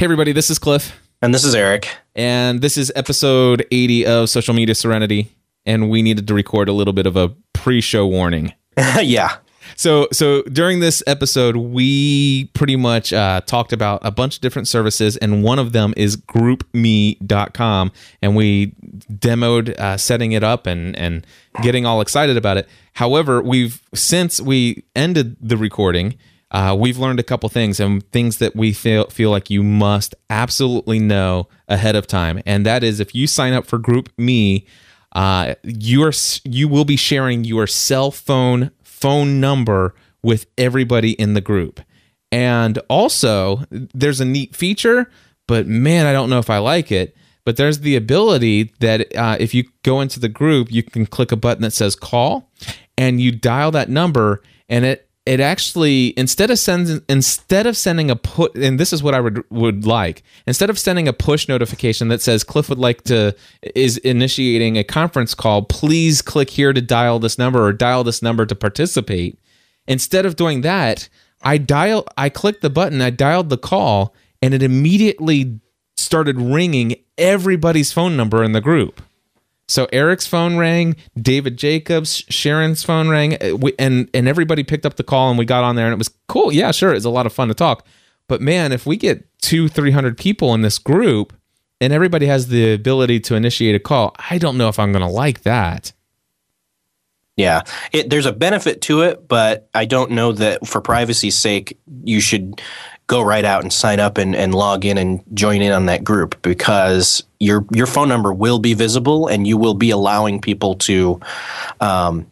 Hey, everybody, this is Cliff. And this is Erik. And this is episode 80 of Social Media Serenity. And we needed to record a little bit of a pre show warning. yeah. So, so during this episode, we pretty much uh, talked about a bunch of different services, and one of them is GroupMe.com, and we demoed uh, setting it up and and getting all excited about it. However, we've since we ended the recording, uh, we've learned a couple things and things that we feel feel like you must absolutely know ahead of time, and that is if you sign up for GroupMe, uh, you are you will be sharing your cell phone phone number with everybody in the group, and also there's a neat feature, but man, I don't know if I like it. But there's the ability that uh, if you go into the group, you can click a button that says call, and you dial that number, and it it actually instead of sending instead of sending a put and this is what I would would like. Instead of sending a push notification that says Cliff would like to is initiating a conference call please click here to dial this number or dial this number to participate. Instead of doing that I dial I clicked the button I dialed the call and it immediately started ringing everybody's phone number in the group so Erik's phone rang, David Jacobs, Sharon's phone rang, uh, and and everybody picked up the call, and we got on there, and it was cool. Yeah, sure, it's a lot of fun to talk. But man, if we get two, three hundred people in this group, and everybody has the ability to initiate a call, I don't know if I'm going to like that. Yeah, it, there's a benefit to it, but I don't know that for privacy's sake, you should go right out and sign up and, and log in and join in on that group because your your phone number will be visible and you will be allowing people to um,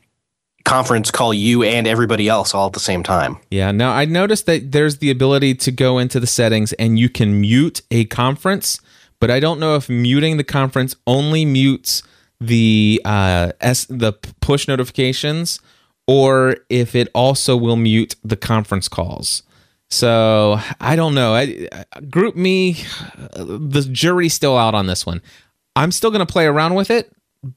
conference call you and everybody else all at the same time. Yeah. Now I noticed that there's the ability to go into the settings and you can mute a conference, but I don't know if muting the conference only mutes the uh, s the push notifications or if it also will mute the conference calls. So I don't know. I, GroupMe, the jury's still out on this one. I'm still going to play around with it,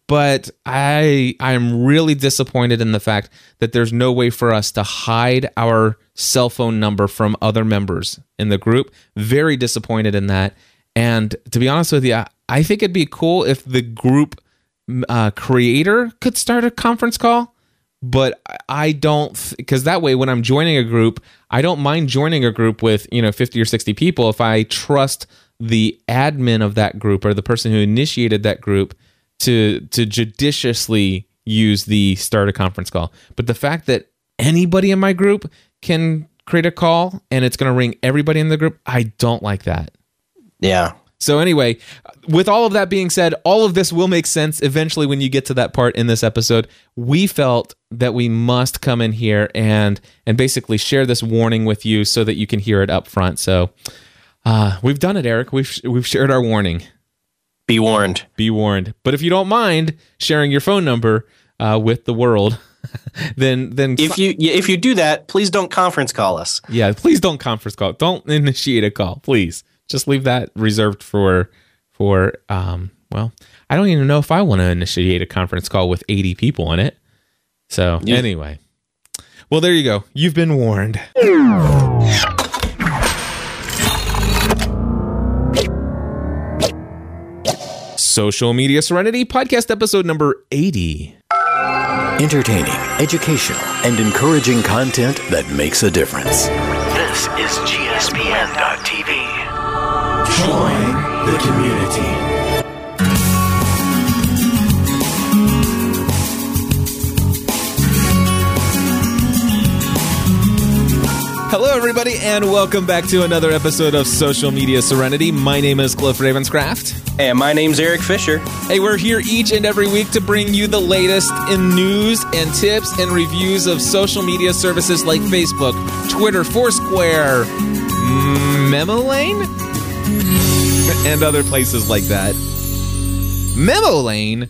but I I'm really disappointed in the fact that there's no way for us to hide our cell phone number from other members in the group. Very disappointed in that. And to be honest with you, I think it'd be cool if the group uh, creator could start a conference call but I don't because that way when I'm joining a group, I don't mind joining a group with, you know, 50 or 60 people if I trust the admin of that group or the person who initiated that group to to judiciously use the start a conference call. But the fact that anybody in my group can create a call and it's going to ring everybody in the group, I don't like that. Yeah. So anyway, with all of that being said, all of this will make sense eventually when you get to that part in this episode. We felt that we must come in here and and basically share this warning with you so that you can hear it up front. So uh, we've done it, Erik. We've we've shared our warning. Be warned. Be warned. But if you don't mind sharing your phone number uh, with the world, then then if you if you do that, please don't conference call us. Yeah, please don't conference call. Don't initiate a call, please just leave that reserved for for um well i don't even know if i want to initiate a conference call with 80 people in it. So yeah. anyway. Well there you go. You've been warned. Social media serenity podcast episode number 80 entertaining educational and encouraging content that makes a difference. This is gspn.tv Join the community. Hello, everybody, and welcome back to another episode of Social Media Serenity. My name is Cliff Ravenscraft. And my name's Erik Fisher. Hey, we're here each and every week to bring you the latest in news and tips and reviews of social media services like Facebook, Twitter, Foursquare, Memolane, and other places like that. Memolane?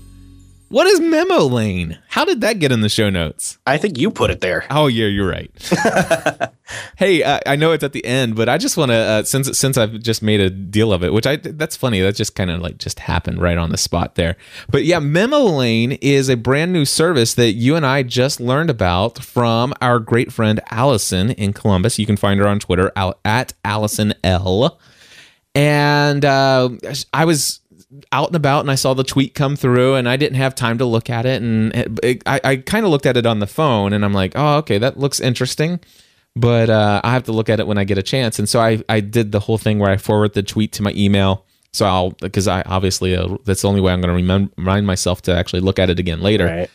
What is Memolane? How did that get in the show notes? I think you put it there. Oh yeah, you're right. hey, uh, I know it's at the end, but I just want to uh, since since I've just made a deal of it, which I that's funny. That just kind of like just happened right on the spot there. But yeah, Memolane is a brand new service that you and I just learned about from our great friend Allison in Columbus. You can find her on Twitter at Allison L and uh, I was out and about and I saw the tweet come through and I didn't have time to look at it and it, it, I, I kind of looked at it on the phone and I'm like, oh, okay, that looks interesting, but uh, I have to look at it when I get a chance. And so I, I did the whole thing where I forward the tweet to my email. So I'll because I obviously uh, that's the only way I'm going to remind myself to actually look at it again later. Right.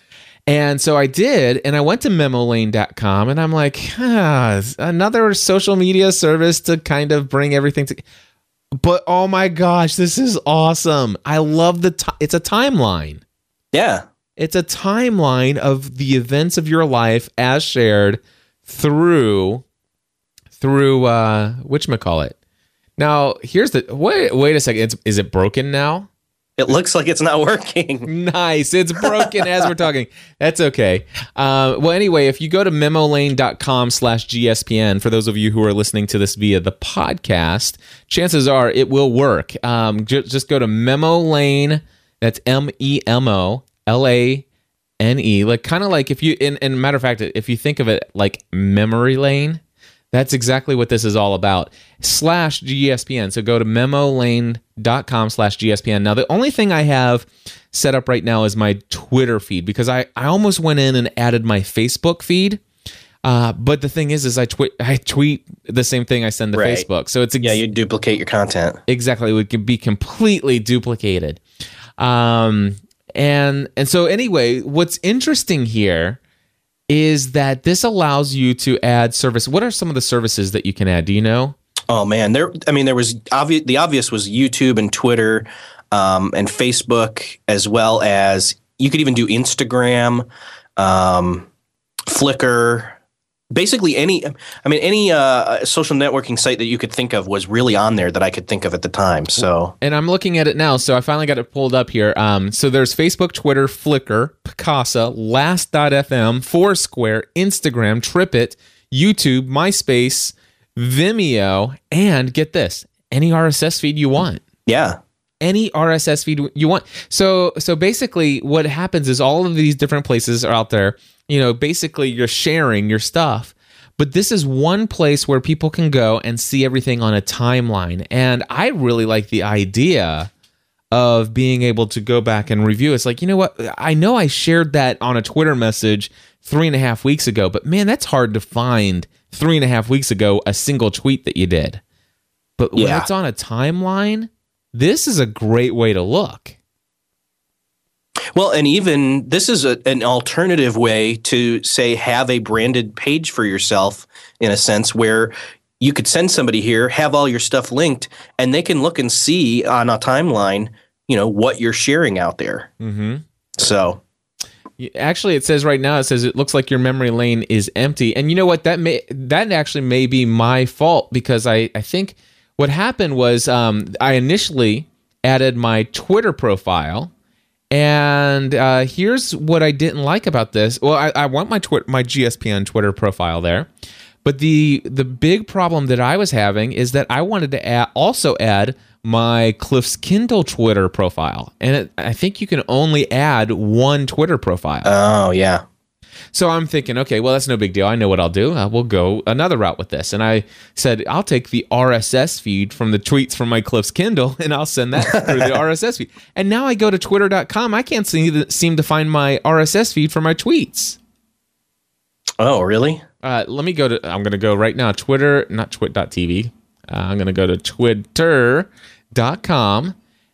And so I did, and I went to memolane.com and I'm like, ah, another social media service to kind of bring everything to. But oh my gosh, this is awesome. I love the, ti it's a timeline. Yeah. It's a timeline of the events of your life as shared through, through, uh, which call it. Now, here's the, wait, wait a second. It's, is it broken now? It looks like it's not working. Nice. It's broken as we're talking. That's okay. Uh, well, anyway, if you go to memolane.com slash GSPN, for those of you who are listening to this via the podcast, chances are it will work. Um, ju- just go to memolane. That's M E M O L A N E. Like, kind of like if you, in, in matter of fact, if you think of it like memory lane, that's exactly what this is all about. Slash GSPN. So go to memolane.com slash GSPN. Now, the only thing I have set up right now is my Twitter feed because I, I almost went in and added my Facebook feed. Uh, but the thing is, is I tweet I tweet the same thing I send to Right. Facebook. So it's ex- Yeah, you duplicate your content. exactly it would be completely duplicated um and and so anyway what's interesting here is that this allows you to add service what are some of the services that you can add do you know Oh man, there. I mean, there was obvious. The obvious was YouTube and Twitter, um, and Facebook, as well as you could even do Instagram, um, Flickr. Basically, any. I mean, any uh, social networking site that you could think of was really on there that I could think of at the time. So and i'm looking at it now so i finally got it pulled up here um so there's facebook twitter flickr picasa last.fm foursquare instagram tripit youtube myspace vimeo and get this any rss feed you want yeah, any RSS feed you want. So so basically what happens is all of these different places are out there, you know, basically you're sharing your stuff. But this is one place where people can go and see everything on a timeline. And I really like the idea of being able to go back and review. It's like, you know what? I know I shared that on a Twitter message three and a half weeks ago, but man, that's hard to find three and a half weeks ago, a single tweet that you did. But when Yeah. it's on a timeline, this is a great way to look. Well, and even this is a, an alternative way to say have a branded page for yourself in a sense where you could send somebody here, have all your stuff linked, and they can look and see on a timeline, you know, what you're sharing out there. Mm-hmm. So Actually, it says right now, it says it looks like your memory lane is empty. And you know what? That may that actually may be my fault because I I think what happened was um, I initially added my Twitter profile, and uh, here's what I didn't like about this. Well, I, I want my Twitter my GSPN Twitter profile there, but the the big problem that I was having is that I wanted to add, also add my Cliff's Kindle Twitter profile, and it, I think you can only add one Twitter profile. oh yeah. So I'm thinking, okay, well, that's no big deal. I know what I'll do. Uh, we'll go another route with this. And I said, I'll take the RSS feed from the tweets from my Cliff's Kindle and I'll send that through the RSS feed. And now I go to twitter.com. I can't seem to find my RSS feed for my tweets. Oh really? Uh, let me go to, I'm going to go right now, Twitter, not twit.tv. Uh, I'm going to go to twitter.com.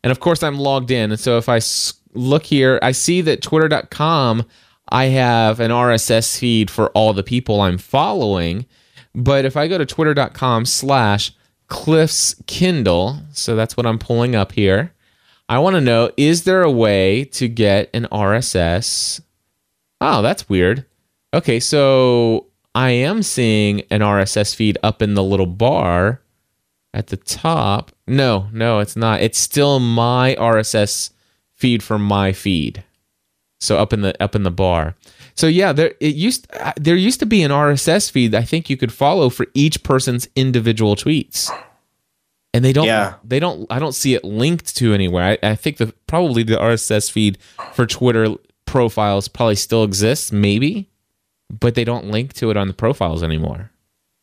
And of course, I'm logged in. And so if I look here, I see that twitter.com, I have an RSS feed for all the people I'm following. But if I go to twitter.com slash Cliff's Kindle, so that's what I'm pulling up here, I want to know is there a way to get an RSS? Oh, that's weird. Okay, so I am seeing an RSS feed up in the little bar at the top. No, no, it's not. It's still my RSS feed from my feed. So up in the up in the bar. So yeah, there it used uh, there used to be an RSS feed I think you could follow for each person's individual tweets. And they don't Yeah. they don't I don't see it linked to anywhere. I, I think the probably the RSS feed for Twitter profiles probably still exists, maybe, but they don't link to it on the profiles anymore.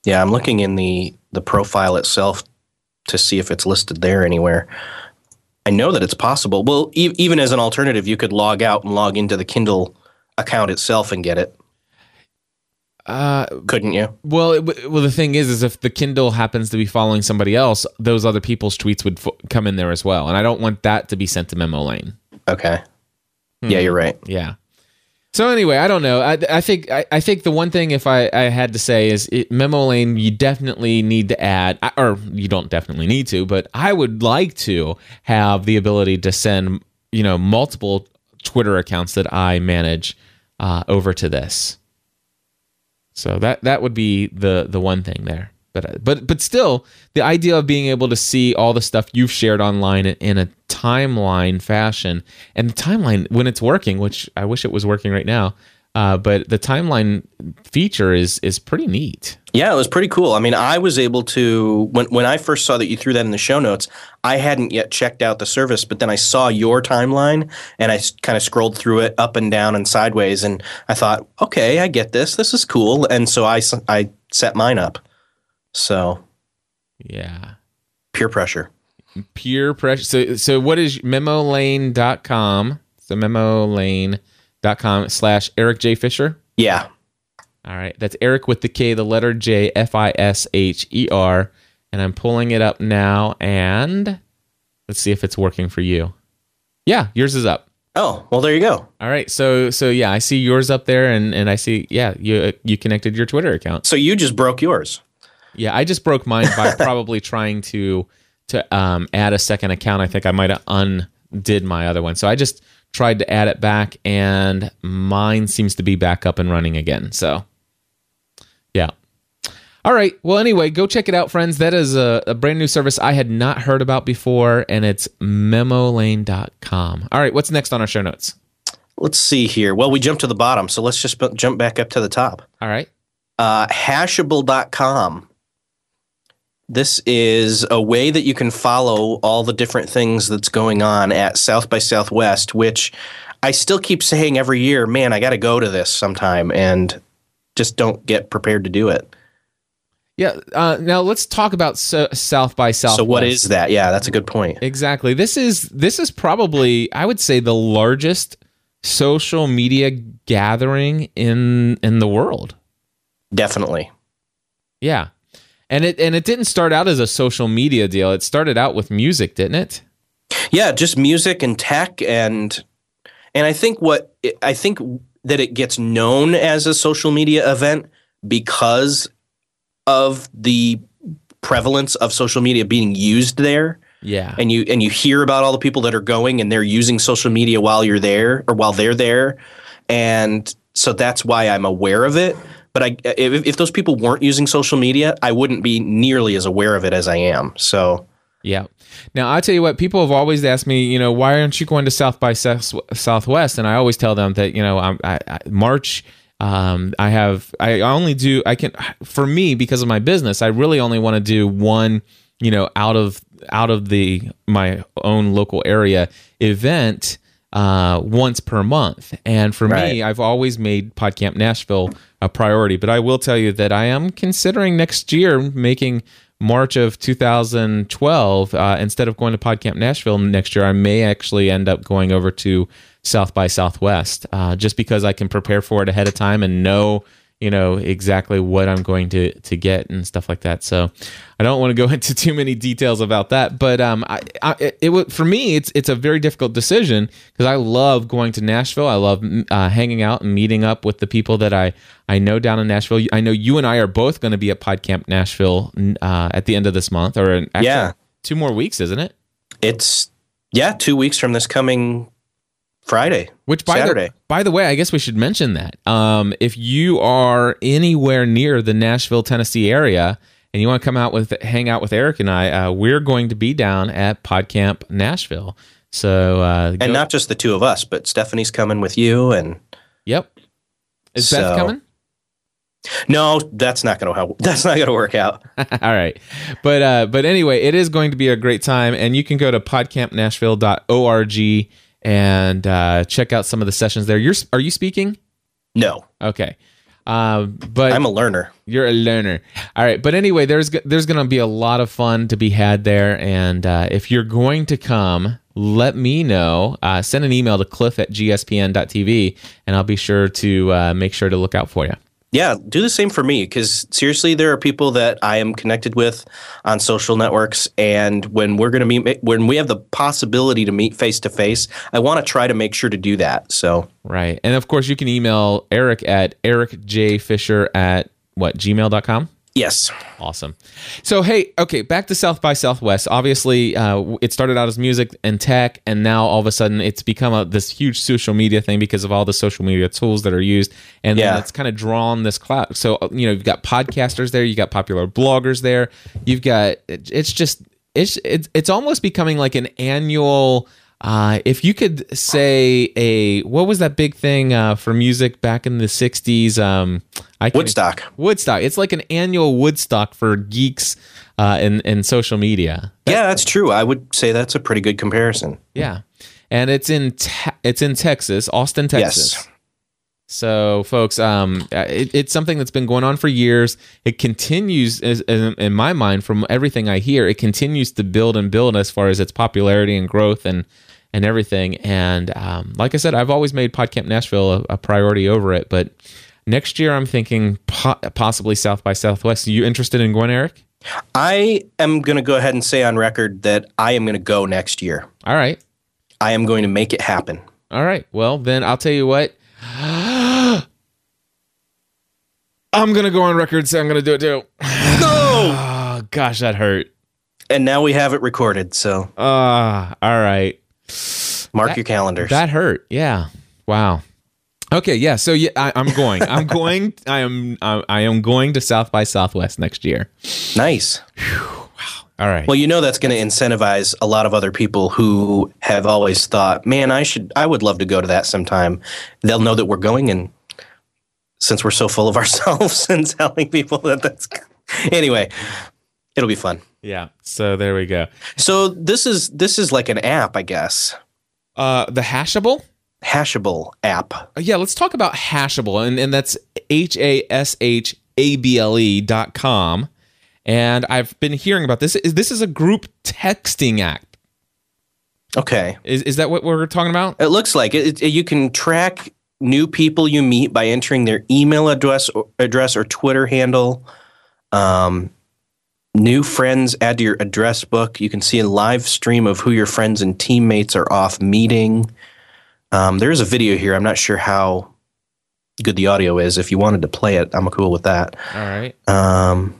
Yeah, I'm looking in the the profile itself to see if it's listed there anywhere. I know that it's possible. Well, e- even as an alternative, you could log out and log into the Kindle account itself and get it. Uh, Couldn't you? well, it, well, the thing is, is if the Kindle happens to be following somebody else, those other people's tweets would f- come in there as well, and I don't want that to be sent to Memolane. Okay. Yeah, you're right. Yeah. So anyway, I don't know. I, I think I, I think the one thing if I, I had to say is it, memolane you definitely need to add or you don't definitely need to, but I would like to have the ability to send you know multiple Twitter accounts that I manage uh, over to this. So that that would be the the one thing there. But but but still, the idea of being able to see all the stuff you've shared online in, a timeline fashion, and the timeline when it's working, which I wish it was working right now, uh, but the timeline feature is is pretty neat. Yeah, it was pretty cool. I mean, I was able to when when I first saw that you threw that in the show notes, I hadn't yet checked out the service, but then I saw your timeline and I kind of scrolled through it up and down and sideways, and I thought, okay, I get this. This is cool, and so i, I set mine up. So Yeah. peer pressure. Pure pressure. So, so what is memolane.com? So memolane.com slash Erik J. Fisher. Yeah, All right. That's Erik with the K, the letter J, F I S H E R. And I'm pulling it up now. And let's see if it's working for you. Yeah, yours is up. Oh, well, there you go. All right. So, so yeah, I see yours up there and, and I see, yeah, you, uh, you connected your Twitter account. So you just broke yours. Yeah, I just broke mine by probably trying to to um, add a second account. I think I might have undid my other one, so I just tried to add it back, and mine seems to be back up and running again. So, yeah. All right. Well, anyway, go check it out, friends. That is a, a brand new service I had not heard about before, and it's memolane.com. All right. What's next on our show notes? Let's see here. Well, we jumped to the bottom, so let's just jump back up to the top. All right. uh, hashable.com. This is a way that you can follow all the different things that's going on at South by Southwest, which I still keep saying every year, man, I got to go to this sometime and just don't get prepared to do it. Yeah. Uh, now let's talk about so, South by Southwest. So what is that? Yeah, that's a good point. Exactly. This is this is probably I would say the largest social media gathering in in the world. Definitely. Yeah. And it and it didn't start out as a social media deal. It started out with music, didn't it? Yeah, just music and tech and and I think what I think that it gets known as a social media event because of the prevalence of social media being used there Yeah. and you and you hear about all the people that are going and they're using social media while you're there or while they're there and so that's why I'm aware of it but I if, if those people weren't using social media I wouldn't be nearly as aware of it as I am so Yeah. Now I tell you what, people have always asked me, you know, why aren't you going to South by Southwest? And I always tell them that, you know, I'm, I, I, March. Um, I have, I only do, I can, for me, because of my business, I really only want to do one, you know, out of out of the my own local area event uh, once per month. And for me, I've always made PodCamp Nashville a priority. But I will tell you that I am considering next year making March of 2012 uh, instead of going to PodCamp Nashville next year. I may actually end up going over to South by Southwest uh, just because I can prepare for it ahead of time and know you know exactly what I'm going to to get and stuff like that. So I don't want to go into too many details about that, but um, I, I it, it for me it's it's a very difficult decision because I love going to Nashville. I love uh, hanging out and meeting up with the people that I I know down in Nashville. I know you and I are both going to be at PodCamp Nashville uh, at the end of this month, or actually Yeah. two more weeks, isn't it? It's yeah, two weeks from this coming Friday. Which by Saturday. the by the way, I guess we should mention that um, if you are anywhere near the Nashville, Tennessee area, and you want to come out with hang out with Eric and I, uh, we're going to be down at PodCamp Nashville. So uh, and not just the two of us, but Stephanie's coming with you. And yep, is Beth coming? no, that's not gonna help. That's not gonna work out. All right. But uh but anyway, it is going to be a great time and you can go to podcampnashville.org and uh check out some of the sessions there. You're are you speaking? No, Okay. Uh, but I'm a learner. you're a learner. All right, but anyway, there's there's going to be a lot of fun to be had there, and uh, if you're going to come, let me know. Uh, send an email to cliff at gspn.tv, and I'll be sure to uh, make sure to look out for you. Yeah, do the same for me because seriously, there are people that I am connected with on social networks, and when we're going to meet, when we have the possibility to meet face to face, I want to try to make sure to do that. So Right, and of course, you can email Erik at erikjfisher at what gmail.com. yes, Awesome. So, hey, okay, back to South by Southwest. Obviously, uh, it started out as music and tech, and now all of a sudden it's become a, this huge social media thing because of all the social media tools that are used. And Yeah. it's kind of drawn this cloud. So, uh, you know, you've got podcasters there, you've got popular bloggers there, you've got, it- it's just, it's, it's, it's almost becoming like an annual. Uh, if you could say a what was that big thing uh, for music back in the '60s? Um, I Woodstock. Woodstock. It's like an annual Woodstock for geeks uh, in in social media. Yeah, that's true. I would say that's a pretty good comparison. Yeah, and it's in te- it's in Texas, Austin, Texas. Yes. So, folks, um, it, it's something that's been going on for years. It continues, as, in, in my mind, from everything I hear, it continues to build and build as far as its popularity and growth and and everything. And um, like I said, I've always made PodCamp Nashville a, a priority over it. But next year, I'm thinking po- possibly South by Southwest. Are you interested in going, Erik? I am going to go ahead and say on record that I am going to go next year. All right. I am going to make it happen. All right. Well, then I'll tell you what. I'm gonna go on record. Say I'm gonna do it too. No! Oh gosh, that hurt. and now we have it recorded. So Ah, all right. Mark your calendars. That hurt. Yeah. Wow. Okay. Yeah. So yeah, I, I'm going. I'm going. I am. I, I am going to South by Southwest next year. nice. Wow. All right. Well, you know that's going to incentivize a lot of other people who have always thought, "Man, I should I would love to go to that sometime." They'll know that we're going and since we're so full of ourselves and telling people that that's Anyway, it'll be fun. Yeah. So there we go. So this is this is like an app, I guess. Uh, the Hashable. Hashable app. Uh, Yeah, let's talk about Hashable, and, and that's H A S H A B L E dot com. And I've been hearing about this. Is this is a group texting app? Okay. Is is that what we're talking about? It looks like it, it- you can track new people you meet by entering their email address or, address or Twitter handle. Um, new friends add to your address book. You can see a live stream of who your friends and teammates are off meeting. Um, there is a video here. I'm not sure how good the audio is. If you wanted to play it, I'm cool with that. All right. Um,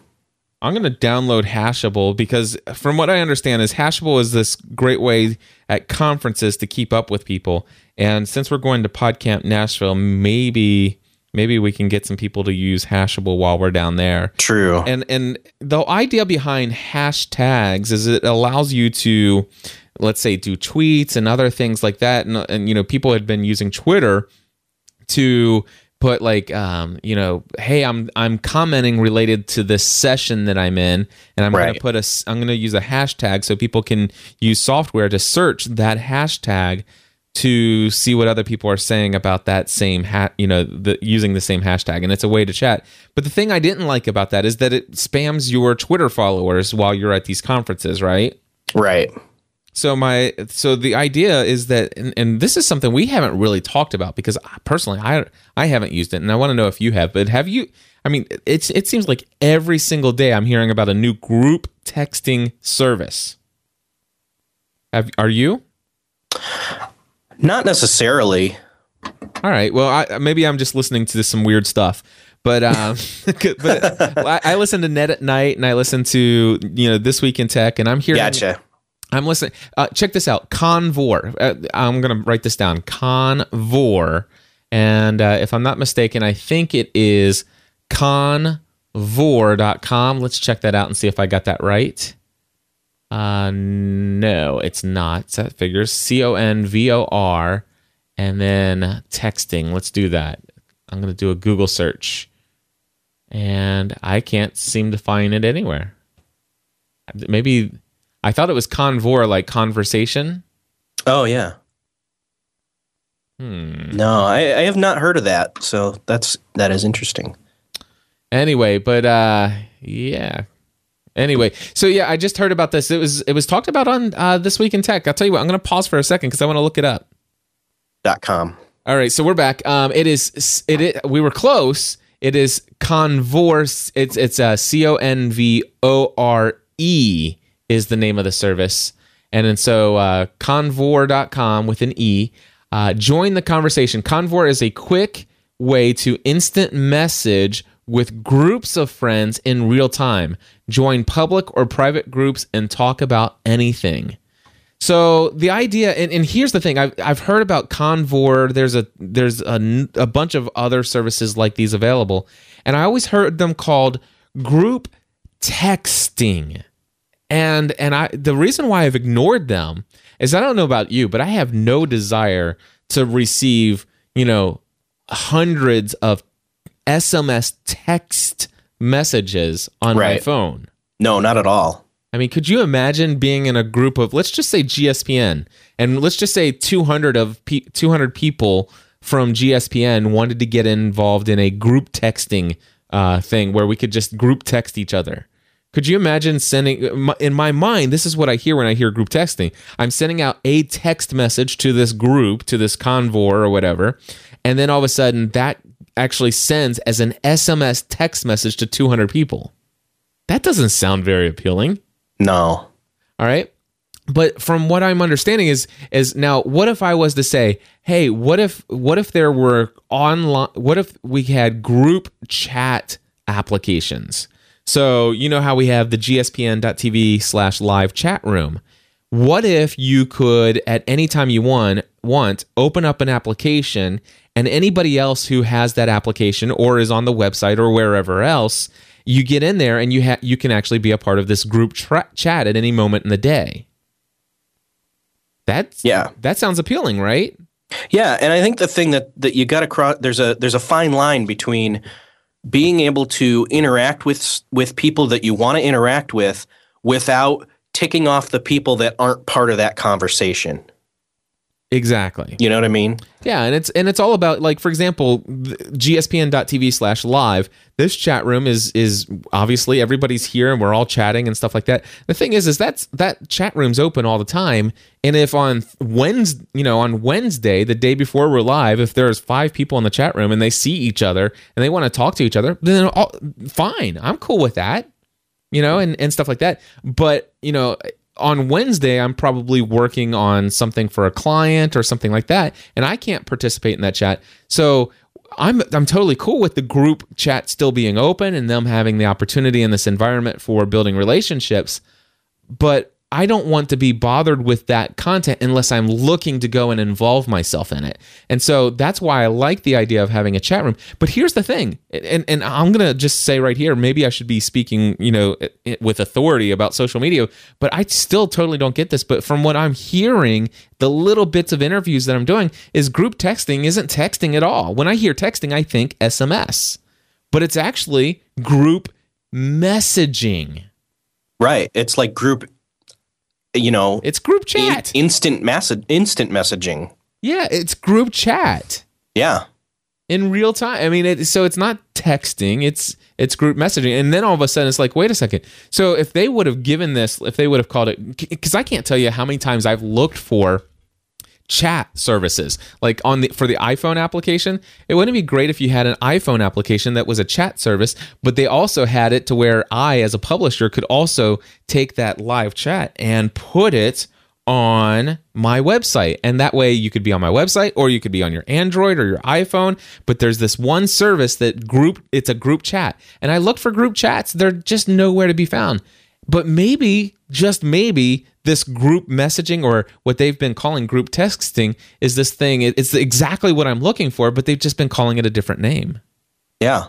I'm going to download Hashable because, from what I understand, is Hashable is this great way at conferences to keep up with people. And since we're going to PodCamp Nashville, maybe maybe we can get some people to use Hashable while we're down there. true. And and the idea behind hashtags is it allows you to, let's say, do tweets and other things like that. And, and you know, people had been using Twitter to put like um you know hey i'm i'm commenting related to this session that i'm in and i'm going Right. to put a i'm going to use a hashtag so people can use software to search that hashtag to see what other people are saying about that same hat you know the using the same hashtag and it's a way to chat but the thing i didn't like about that is that it spams your twitter followers while you're at these conferences right right. so my so the idea is that and, and this is something we haven't really talked about because I- personally I I haven't used it and I want to know if you have but have you I mean it's it seems like every single day I'm hearing about a new group texting service. Have are you? Not necessarily. All right. Well, I, maybe I'm just listening to some weird stuff. But um, but I, I listen to Net at Night and I listen to you know This Week in Tech and I'm hearing Gotcha. I'm listening. Uh, check this out. Convor. Uh, I'm going to write this down. Convor. And uh, if I'm not mistaken, I think it is convor.com. Let's check that out and see if I got that right. Uh, no, it's not. That figures C O N V O R and then texting. Let's do that. I'm going to do a Google search. And I can't seem to find it anywhere. Maybe I thought it was convor like conversation. Oh yeah. Hmm. No, I, I have not heard of that. So that's that is interesting. Anyway, but uh yeah. Anyway, so yeah, I just heard about this. It was it was talked about on uh, this week in tech. I'll tell you what. I'm going to pause for a second because I want to look it up. Dot com. All right, so we're back. Um, it is it, it we were close. It is Convore. It's it's uh, C O N V O R E is the name of the service, and then so uh, Convore.com with an E. Uh, join the conversation. Convore is a quick way to instant message with groups of friends in real time. Join public or private groups and talk about anything. So the idea, and, and here's the thing: I've I've heard about Convore. There's a there's a, a bunch of other services like these available, and I always heard them called group texting. And and I the reason why I've ignored them is I don't know about you, but I have no desire to receive you know hundreds of SMS text messages on my phone. No, not at all. I mean, could you imagine being in a group of let's just say GSPN and let's just say 200 of pe- 200 people from GSPN wanted to get involved in a group texting uh, thing where we could just group text each other. Could you imagine sending in my mind this is what I hear when I hear group texting. I'm sending out a text message to this group, to this convore or whatever, and then all of a sudden that actually sends as an SMS text message to 200 people. That doesn't sound very appealing. No. All right. But from what I'm understanding is is now what if I was to say, "Hey, what if what if there were online what if we had group chat applications?" So, you know how we have the gspn.tv slash live chat room. What if you could at any time you want want open up an application and anybody else who has that application or is on the website or wherever else, you get in there and you ha- you can actually be a part of this group tra- chat at any moment in the day. That's Yeah. That sounds appealing, right? Yeah, and I think the thing that that you got to cross there's a there's a fine line between being able to interact with with people that you want to interact with without ticking off the people that aren't part of that conversation. Exactly. You know what I mean? Yeah, and it's and it's all about like for example, gspn.tv slash live. This chat room is is obviously everybody's here and we're all chatting and stuff like that. The thing is, is that's that chat room's open all the time. And if on Wednesday, you know, on Wednesday, the day before we're live, if there's five people in the chat room and they see each other and they want to talk to each other, then all, fine, I'm cool with that you know, and, and stuff like that. But, you know, on Wednesday, I'm probably working on something for a client or something like that, and I can't participate in that chat. So I'm I'm totally cool with the group chat still being open and them having the opportunity in this environment for building relationships. But I don't want to be bothered with that content unless I'm looking to go and involve myself in it. And so that's why I like the idea of having a chat room. But here's the thing, and, and I'm going to just say right here, maybe I should be speaking, you know, with authority about social media, but I still totally don't get this. But from what I'm hearing, the little bits of interviews that I'm doing is group texting isn't texting at all. When I hear texting, I think SMS, but it's actually group messaging. Right. It's like group you know, It's group in- chat. instant message instant messaging. Yeah, it's group chat Yeah. in real time. I mean, it, so it's not texting; it's it's group messaging. And then all of a sudden, it's like, wait a second. So if they would have given this, if they would have called it, because I can't tell you how many times I've looked for chat services. Like on the for the iPhone application it wouldn't be great if you had an iPhone application that was a chat service but they also had it to where I as a publisher could also take that live chat and put it on my website. And that way you could be on my website or you could be on your Android or your iPhone but there's this one service that group it's a group chat. And I looked for group chats. They're just nowhere to be found but maybe just maybe this group messaging or what they've been calling group texting is this thing it's exactly what i'm looking for but they've just been calling it a different name Yeah.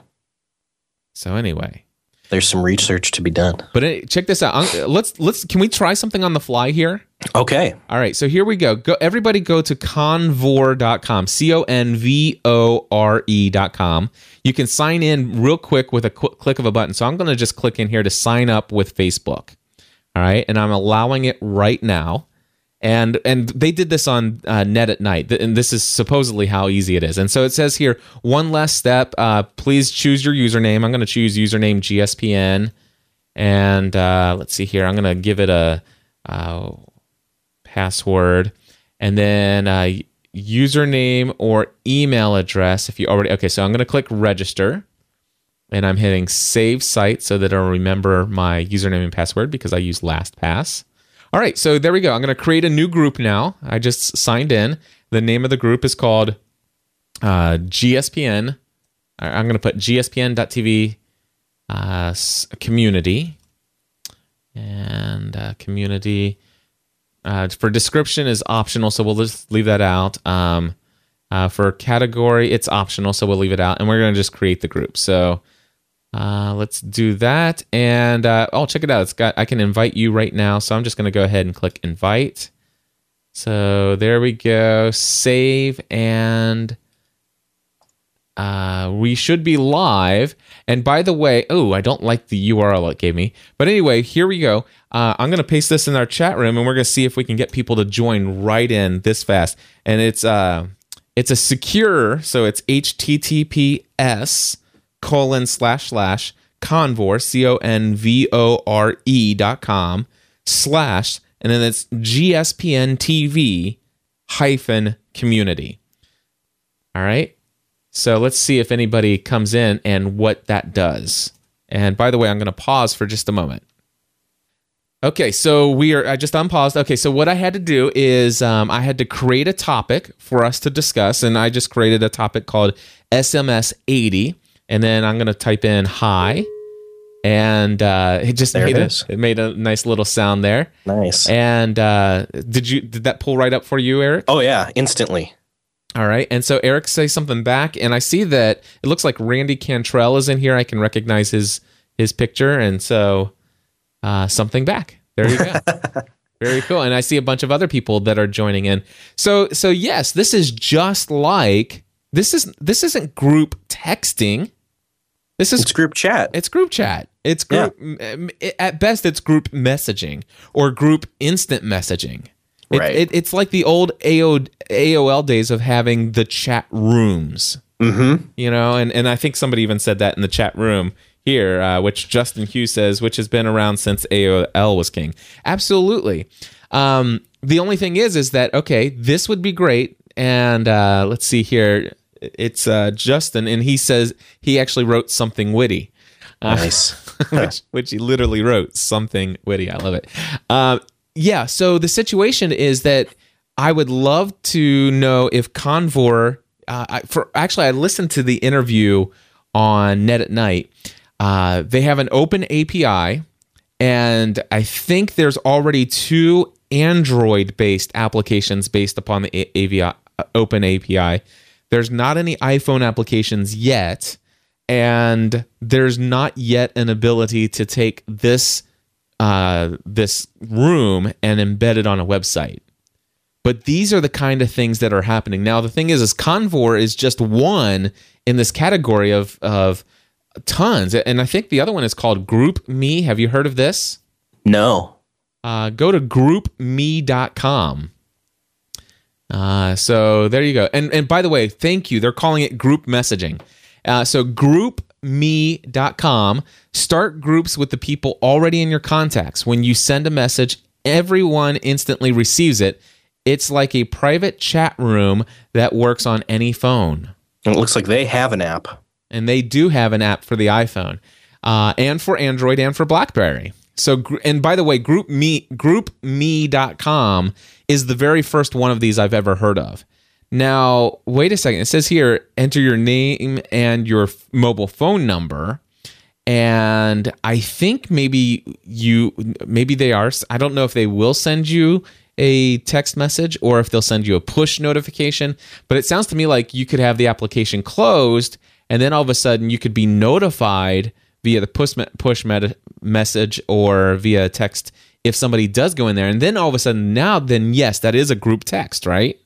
so anyway There's some research to be done. but uh, check this out. Let's let's can we try something on the fly here? Okay. all right so here we go. Go everybody go to convore.com c-o-n-v-o-r-e E dot com. You can sign in real quick with a qu- click of a button. So i'm going to just click in here to sign up with facebook. All right and i'm allowing it right now and and they did this on uh, net at night. And this is supposedly how easy it is. And so it says here one last step uh, please choose your username. I'm going to choose username gspn and uh, let's see here. I'm going to give it a uh, password. And then uh, username or email address if you already okay so i'm going to click register. And i'm hitting save site so that i'll remember my username and password because i use lastpass all right, so there we go. I'm going to create a new group now. I just signed in. The name of the group is called uh, GSPN. I'm going to put gspn.tv uh, community and uh, community. Uh, for description is optional, so we'll just leave that out. Um, uh, for category, it's optional, so we'll leave it out, and we're going to just create the group. So uh, let's do that. And uh, oh, check it out. It's got I can invite you right now. So I'm just going to go ahead and click invite. So there we go. Save and uh, we should be live. And by the way, oh, I don't like the URL it gave me. But anyway, here we go. Uh, I'm going to paste this in our chat room, and we're going to see if we can get people to join right in this fast. And it's uh, it's a secure, so it's HTTPS colon slash slash convore c o n v o r e dot com slash and then it's gspn tv hyphen community all right so let's see if anybody comes in and what that does and by the way i'm going to pause for just a moment Okay, so we are. I just unpaused. Okay, so what I had to do is um, I had to create a topic for us to discuss, and I just created a topic called SMS 80 and then I'm gonna type in hi, and uh, it just There made it a, it made a nice little sound there. Nice. And uh, did you did that pull right up for you, Erik? oh yeah, instantly. All right. And so Erik says something back, and I see that it looks like Randy Cantrell is in here. I can recognize his his picture, and so uh, something back. There you go. Very cool. And I see a bunch of other people that are joining in. So so yes, this is just like this is this isn't group texting. This is It's group chat. it's group chat. It's group m- at best it's group messaging or group instant messaging. It- Right. It, it's like the old AO, AOL days of having the chat rooms. Mm-hmm. You know, and, and I think somebody even said that in the chat room here, uh, which Justin Hughes says, which has been around since AOL was king. Absolutely. Um, the only thing is, is that okay, this would be great. And uh, let's see here, it's uh, Justin, and he says he actually wrote something witty. Uh, Nice. which, which he literally wrote something witty. I love it. Um, yeah. So the situation is that I would love to know if Convore. Uh, I, for actually, I listened to the interview on Net at Night. Uh, they have an open API, and I think there's already two Android-based applications based upon the A- AVI, uh, open API. There's not any iPhone applications yet and there's not yet an ability to take this uh, this room and embed it on a website. But these are the kind of things that are happening now. The thing is, is Convore is just one in this category of of tons, and I think the other one is called GroupMe. Have you heard of this? No. uh, go to groupme.com. Uh, so there you go. And and by the way, thank you. They're calling it group messaging. Uh, so groupme.com. Start groups with the people already in your contacts. When you send a message, everyone instantly receives it. It's like a private chat room that works on any phone It looks like they have an app. and they do have an app for the iPhone uh, and for Android and for BlackBerry. So, and by the way, GroupMe, GroupMe.com is the very first one of these I've ever heard of. Now, wait a second. It says here, enter your name and your f- mobile phone number. And I think maybe you, maybe they are. I don't know if they will send you a text message or if they'll send you a push notification. But it sounds to me like you could have the application closed and then all of a sudden you could be notified via the push, push med- message or via text if somebody does go in there. And then all of a sudden, now, then yes, that is a group text, right?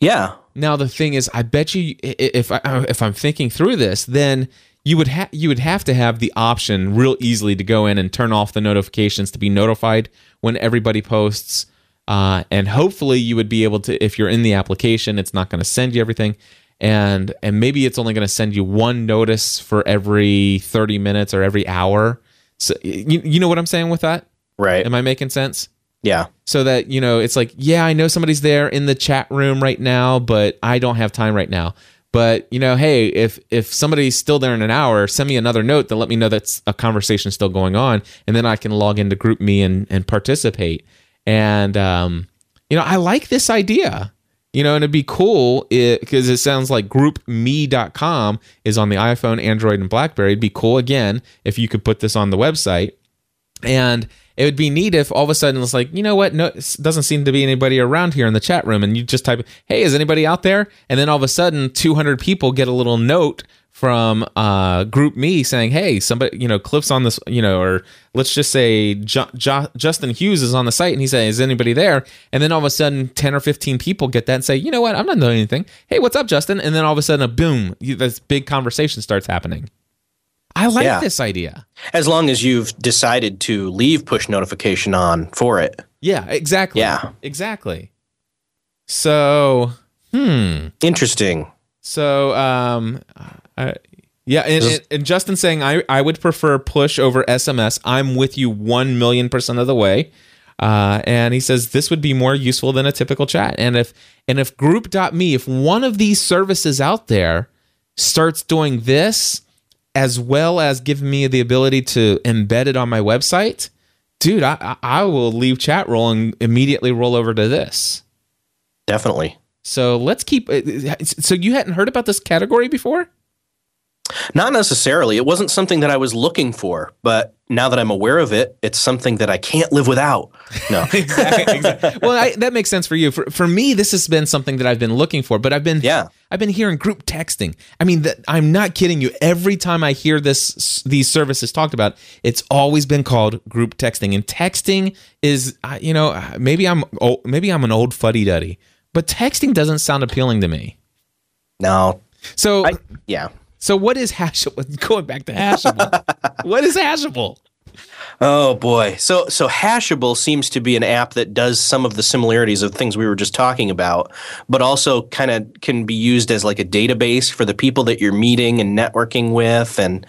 Yeah. Now the thing is, I bet you if I, if I'm thinking through this, then you would have you would have to have the option real easily to go in and turn off the notifications to be notified when everybody posts Uh, and hopefully you would be able to, if you're in the application, it's not going to send you everything. And, and maybe it's only going to send you one notice for every 30 minutes or every hour. So you, you know what I'm saying with that? Right. Am I making sense? Yeah. so that you know it's like yeah i know somebody's there in the chat room right now but i don't have time right now but you know hey if if somebody's still there in an hour send me another note to let me know that's a conversation still going on and then i can log into GroupMe and and participate and um you know i like this idea you know and it'd be cool because it, sounds like groupme.com is on the iphone android and blackberry it'd be cool again if you could put this on the website and it would be neat if all of a sudden it's like, you know what? No, doesn't seem to be anybody around here in the chat room. And you just type, hey, is anybody out there? And then all of a sudden, 200 people get a little note from uh, GroupMe saying, hey, somebody, you know, Cliff's on this, you know, or let's just say jo- jo- Justin Hughes is on the site and he says, is anybody there? And then all of a sudden, 10 or 15 people get that and say, you know what? I'm not doing anything. Hey, what's up, Justin? And then all of a sudden, a boom, you- this big conversation starts happening. I like Yeah. this idea. As long as you've decided to leave push notification on for it. Yeah, exactly. Yeah. Exactly. So, hmm. Interesting. So, um, uh, yeah, and, and, and Justin saying I I would prefer push over SMS. I'm with you one million percent of the way. Uh, and he says this would be more useful than a typical chat. And if and if group.me, if one of these services out there starts doing this, as well as giving me the ability to embed it on my website, dude, I I I will leave Chatroll and immediately roll over to this. Definitely. So let's keep. uh, So you hadn't heard about this category before? Not necessarily. It wasn't something that I was looking for, but now that I'm aware of it, it's something that I can't live without. No. exactly, exactly. Well, I, that makes sense for you. For for me, this has been something that I've been looking for, but I've been Yeah. I've been hearing group texting. I mean, that, I'm not kidding you. Every time I hear this these services talked about, it's always been called group texting. And texting is, uh, you know, maybe I'm old, maybe I'm an old fuddy duddy, but texting doesn't sound appealing to me. No. So I, yeah. So what is Hashable? Going back to Hashable, what is Hashable? Oh boy. So so Hashable seems to be an app that does some of the similarities of things we were just talking about, but also kind of can be used as like a database for the people that you're meeting and networking with and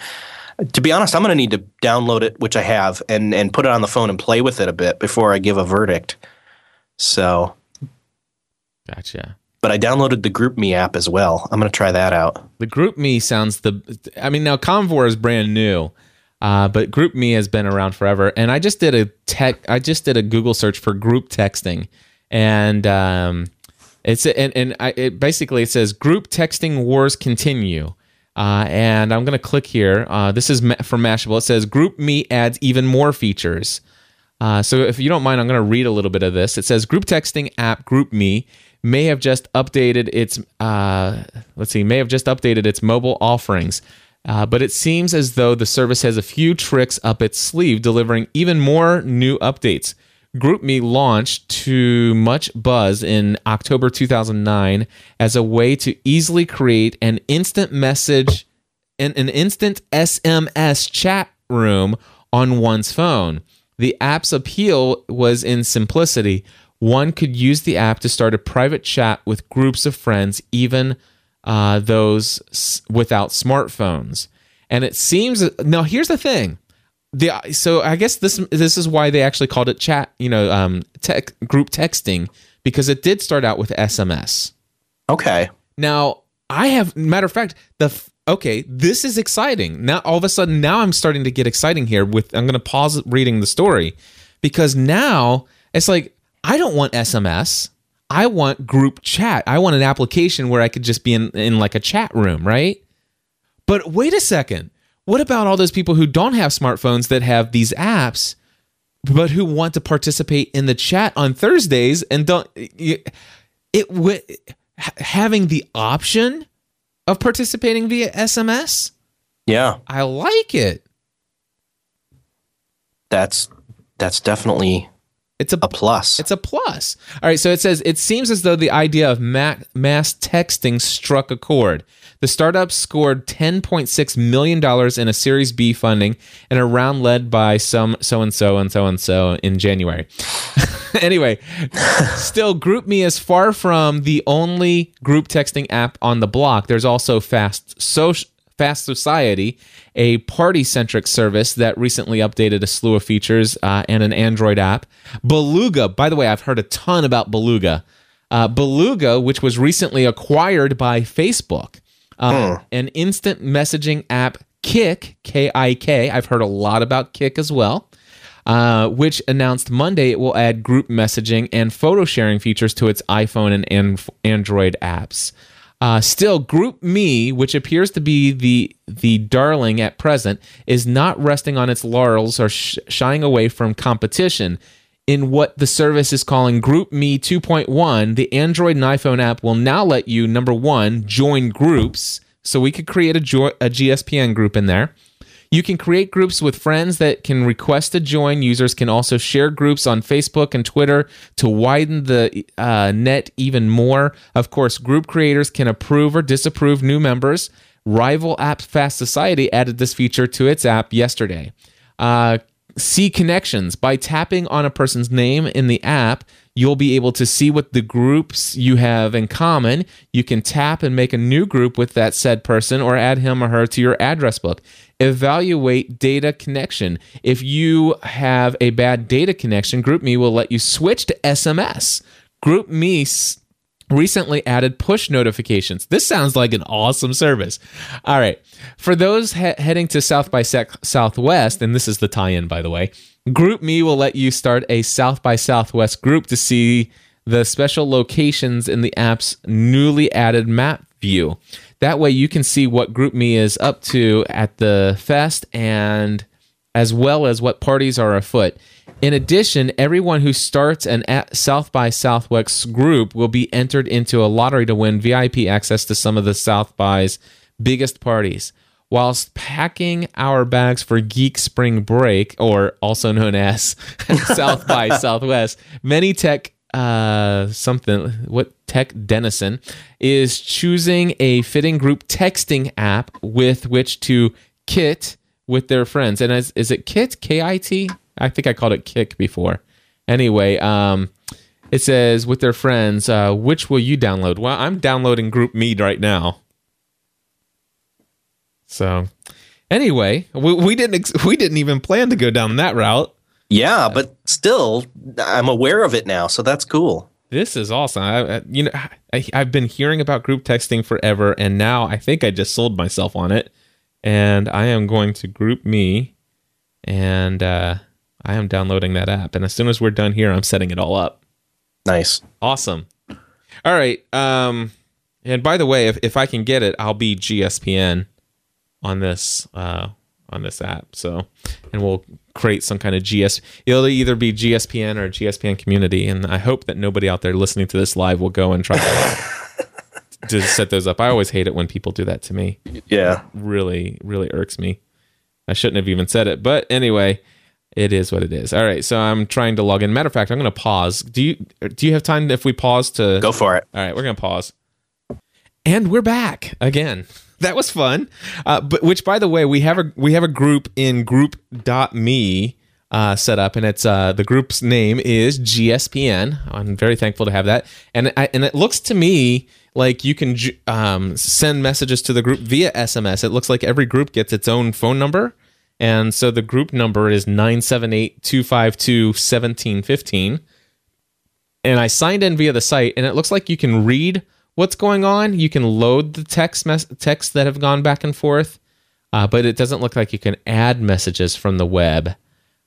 to be honest, I'm going to need to download it, which I have, and and put it on the phone and play with it a bit before I give a verdict. So, Gotcha. But I downloaded the GroupMe app as well. I'm going to try that out. The GroupMe sounds the. I mean, now Convore is brand new, uh, but GroupMe has been around forever. And I just did a tech. I just did a Google search for group texting, and um, it's and and I, it basically it says group texting wars continue. Uh, and I'm gonna click here. Uh, this is from Mashable. It says Group Me adds even more features. Uh, so if you don't mind, I'm going to read a little bit of this. It says group texting app GroupMe may have just updated its uh, let's see, may have just updated its mobile offerings, uh, but it seems as though the service has a few tricks up its sleeve, delivering even more new updates. GroupMe launched to much buzz in October 2009 as a way to easily create an instant message an, an instant SMS chat room on one's phone. The app's appeal was in simplicity. One could use the app to start a private chat with groups of friends, even uh, those s- without smartphones. And it seems now. Here's the thing. The so I guess this this is why they actually called it chat. You know, um, tech group texting because it did start out with SMS. Okay. Now, I have matter of fact, the okay, this is exciting. Now all of a sudden now I'm starting to get exciting here with I'm going to pause reading the story because now it's like I don't want SMS. I want group chat. I want an application where I could just be in in like a chat room, right? But wait a second. What about all those people who don't have smartphones that have these apps but who want to participate in the chat on Thursdays and don't it, it having the option of participating via SMS. Yeah. I like it. That's that's definitely It's a a plus. it's a plus. All right, so it says it seems as though the idea of ma- mass texting struck a chord. The startup scored 10.6 million dollars in a Series B funding and a round led by some so and so and so and so in January. anyway, still, GroupMe is far from the only group texting app on the block. There's also Fast Social. Fast Society, a party centric service that recently updated a slew of features uh, and an Android app. Beluga, by the way, I've heard a ton about Beluga. Uh, Beluga, which was recently acquired by Facebook, uh, an instant messaging app, Kik, K I K. I've heard a lot about Kik as well. Uh, which announced Monday it will add group messaging and photo sharing features to its iPhone and an- Android apps. Uh, still, GroupMe, which appears to be the the darling at present, is not resting on its laurels or sh- shying away from competition. In what the service is calling GroupMe 2.1, the Android and iPhone app will now let you number one join groups, so we could create a, jo- a GSPN group in there. You can create groups with friends that can request to join. Users can also share groups on Facebook and Twitter to widen the uh, net even more. Of course, group creators can approve or disapprove new members. Rival app Fast Society added this feature to its app yesterday. Uh, see connections by tapping on a person's name in the app you'll be able to see what the groups you have in common you can tap and make a new group with that said person or add him or her to your address book evaluate data connection if you have a bad data connection GroupMe will let you switch to sms GroupMe recently added push notifications. This sounds like an awesome service. All right. For those he- heading to South by Sec- Southwest, and this is the tie in, by the way, GroupMe will let you start a South by Southwest group to see the special locations in the app's newly added map view. That way you can see what GroupMe is up to at the fest and as well as what parties are afoot. In addition, everyone who starts an at South by Southwest group will be entered into a lottery to win VIP access to some of the South by's biggest parties. Whilst packing our bags for Geek Spring Break, or also known as South by Southwest, many tech uh something what tech Denison is choosing a fitting group texting app with which to kit with their friends. And is, is it kit? K-i-t i think i called it kick before. Anyway um it says with their friends uh which will you download? Well i'm downloading GroupMe right now. So anyway we, we didn't ex- we didn't even plan to go down that route Yeah, but still, I'm aware of it now, so that's cool. This is awesome. I, I- you know, I, I've been hearing about group texting forever, and now I think I just sold myself on it. And I am going to GroupMe, and uh, I am downloading that app. And as soon as we're done here, I'm setting it all up. Nice. Awesome. All right. Um, and by the way, if, if I can get it, I'll be GSPN on this uh, on this app. So, and we'll create some kind of GS. It'll either be GSPN or GSPN community. And I hope that nobody out there listening to this live will go and try to, to set those up. I always hate it when people do that to me. Yeah. Really, really irks me. I shouldn't have even said it, but anyway, it is what it is. All right, so I'm trying to log in. Matter of fact, I'm going to pause. Do you do you have time if we pause to Go for it. all right, we're gonna pause, and we're back again. That was fun. Uh, but which, by the way, we have a we have a group in group.me uh, set up, and it's uh, the group's name is GSPN. I'm very thankful to have that, and I, and it looks to me like you can um, send messages to the group via SMS. It looks like every group gets its own phone number. And so the group number is 978 252 1715 and I signed in via the site, and it looks like you can read what's going on. You can load the text mess- texts that have gone back and forth, uh, but it doesn't look like you can add messages from the web.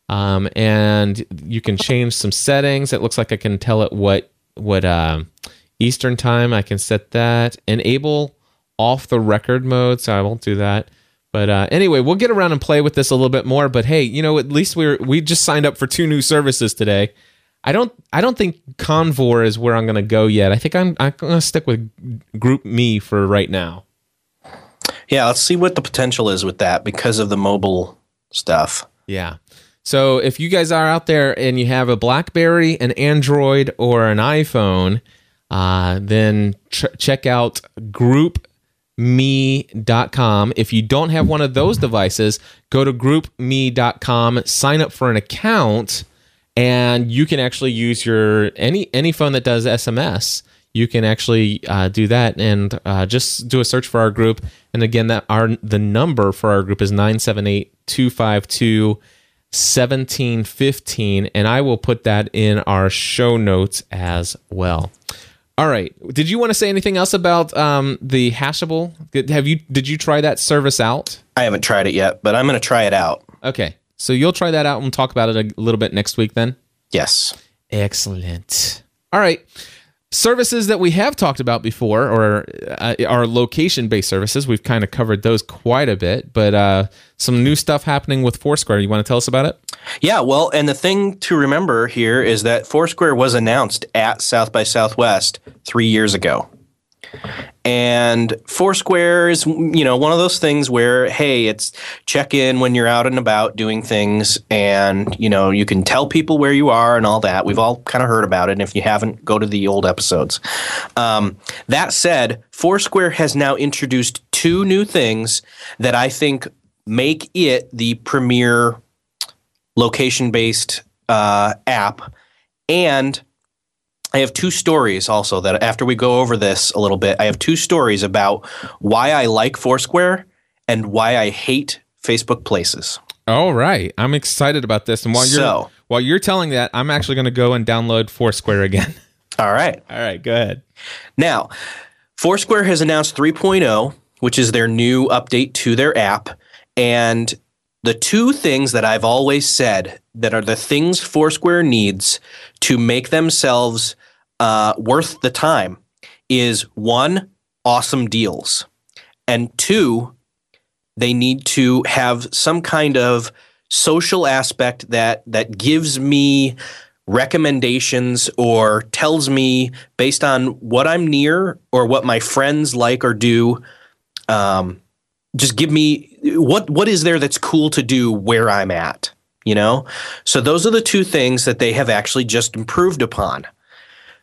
Um, and you can change some settings. It looks like I can tell it what what um, Eastern time. I can set that. Enable off the record mode, so I won't do that. But uh, anyway, we'll get around and play with this a little bit more. But hey, you know, at least we we just signed up for two new services today. I don't I don't think Convore is where I'm going to go yet. I think I'm I'm going to stick with GroupMe for right now. Yeah, let's see what the potential is with that because of the mobile stuff. Yeah. So if you guys are out there and you have a BlackBerry, an Android, or an iPhone, uh, then ch- check out groupme.com. If you don't have one of those devices, go to groupme.com, sign up for an account, and you can actually use your any any phone that does SMS. You can actually uh, do that and uh, just do a search for our group. And again, that our the number for our group is 978 252 1715 and I will put that in our show notes as well. All right. Did you want to say anything else about um, the Hashable? Have you did you try that service out? I haven't tried it yet, but I'm going to try it out. Okay. So you'll try that out and talk about it a little bit next week then? Yes. Excellent. All right. Services that we have talked about before, or uh, are location based services. We've kind of covered those quite a bit, but uh, some new stuff happening with Foursquare. You want to tell us about it? Yeah, well, and the thing to remember here is that Foursquare was announced at South by Southwest three years ago. And Foursquare is, you know, one of those things where, hey, it's check in when you're out and about doing things, and you know, you can tell people where you are and all that. We've all kind of heard about it. And if you haven't, go to the old episodes. Um, that said, Foursquare has now introduced two new things that I think make it the premier location-based uh, app, and I have two stories also that after we go over this a little bit, I have two stories about why I like Foursquare and why I hate Facebook Places. All right, I'm excited about this. And while you're So- while you're telling that, I'm actually going to go and download Foursquare again. All right. All right, go ahead. Now, Foursquare has announced 3.0, which is their new update to their app. And the two things that I've always said that are the things Foursquare needs to make themselves uh, worth the time is one, awesome deals, and two, they need to have some kind of social aspect that that gives me recommendations or tells me based on what I'm near or what my friends like or do. Um, just give me what what is there that's cool to do where I'm at, you know? So those are the two things that they have actually just improved upon.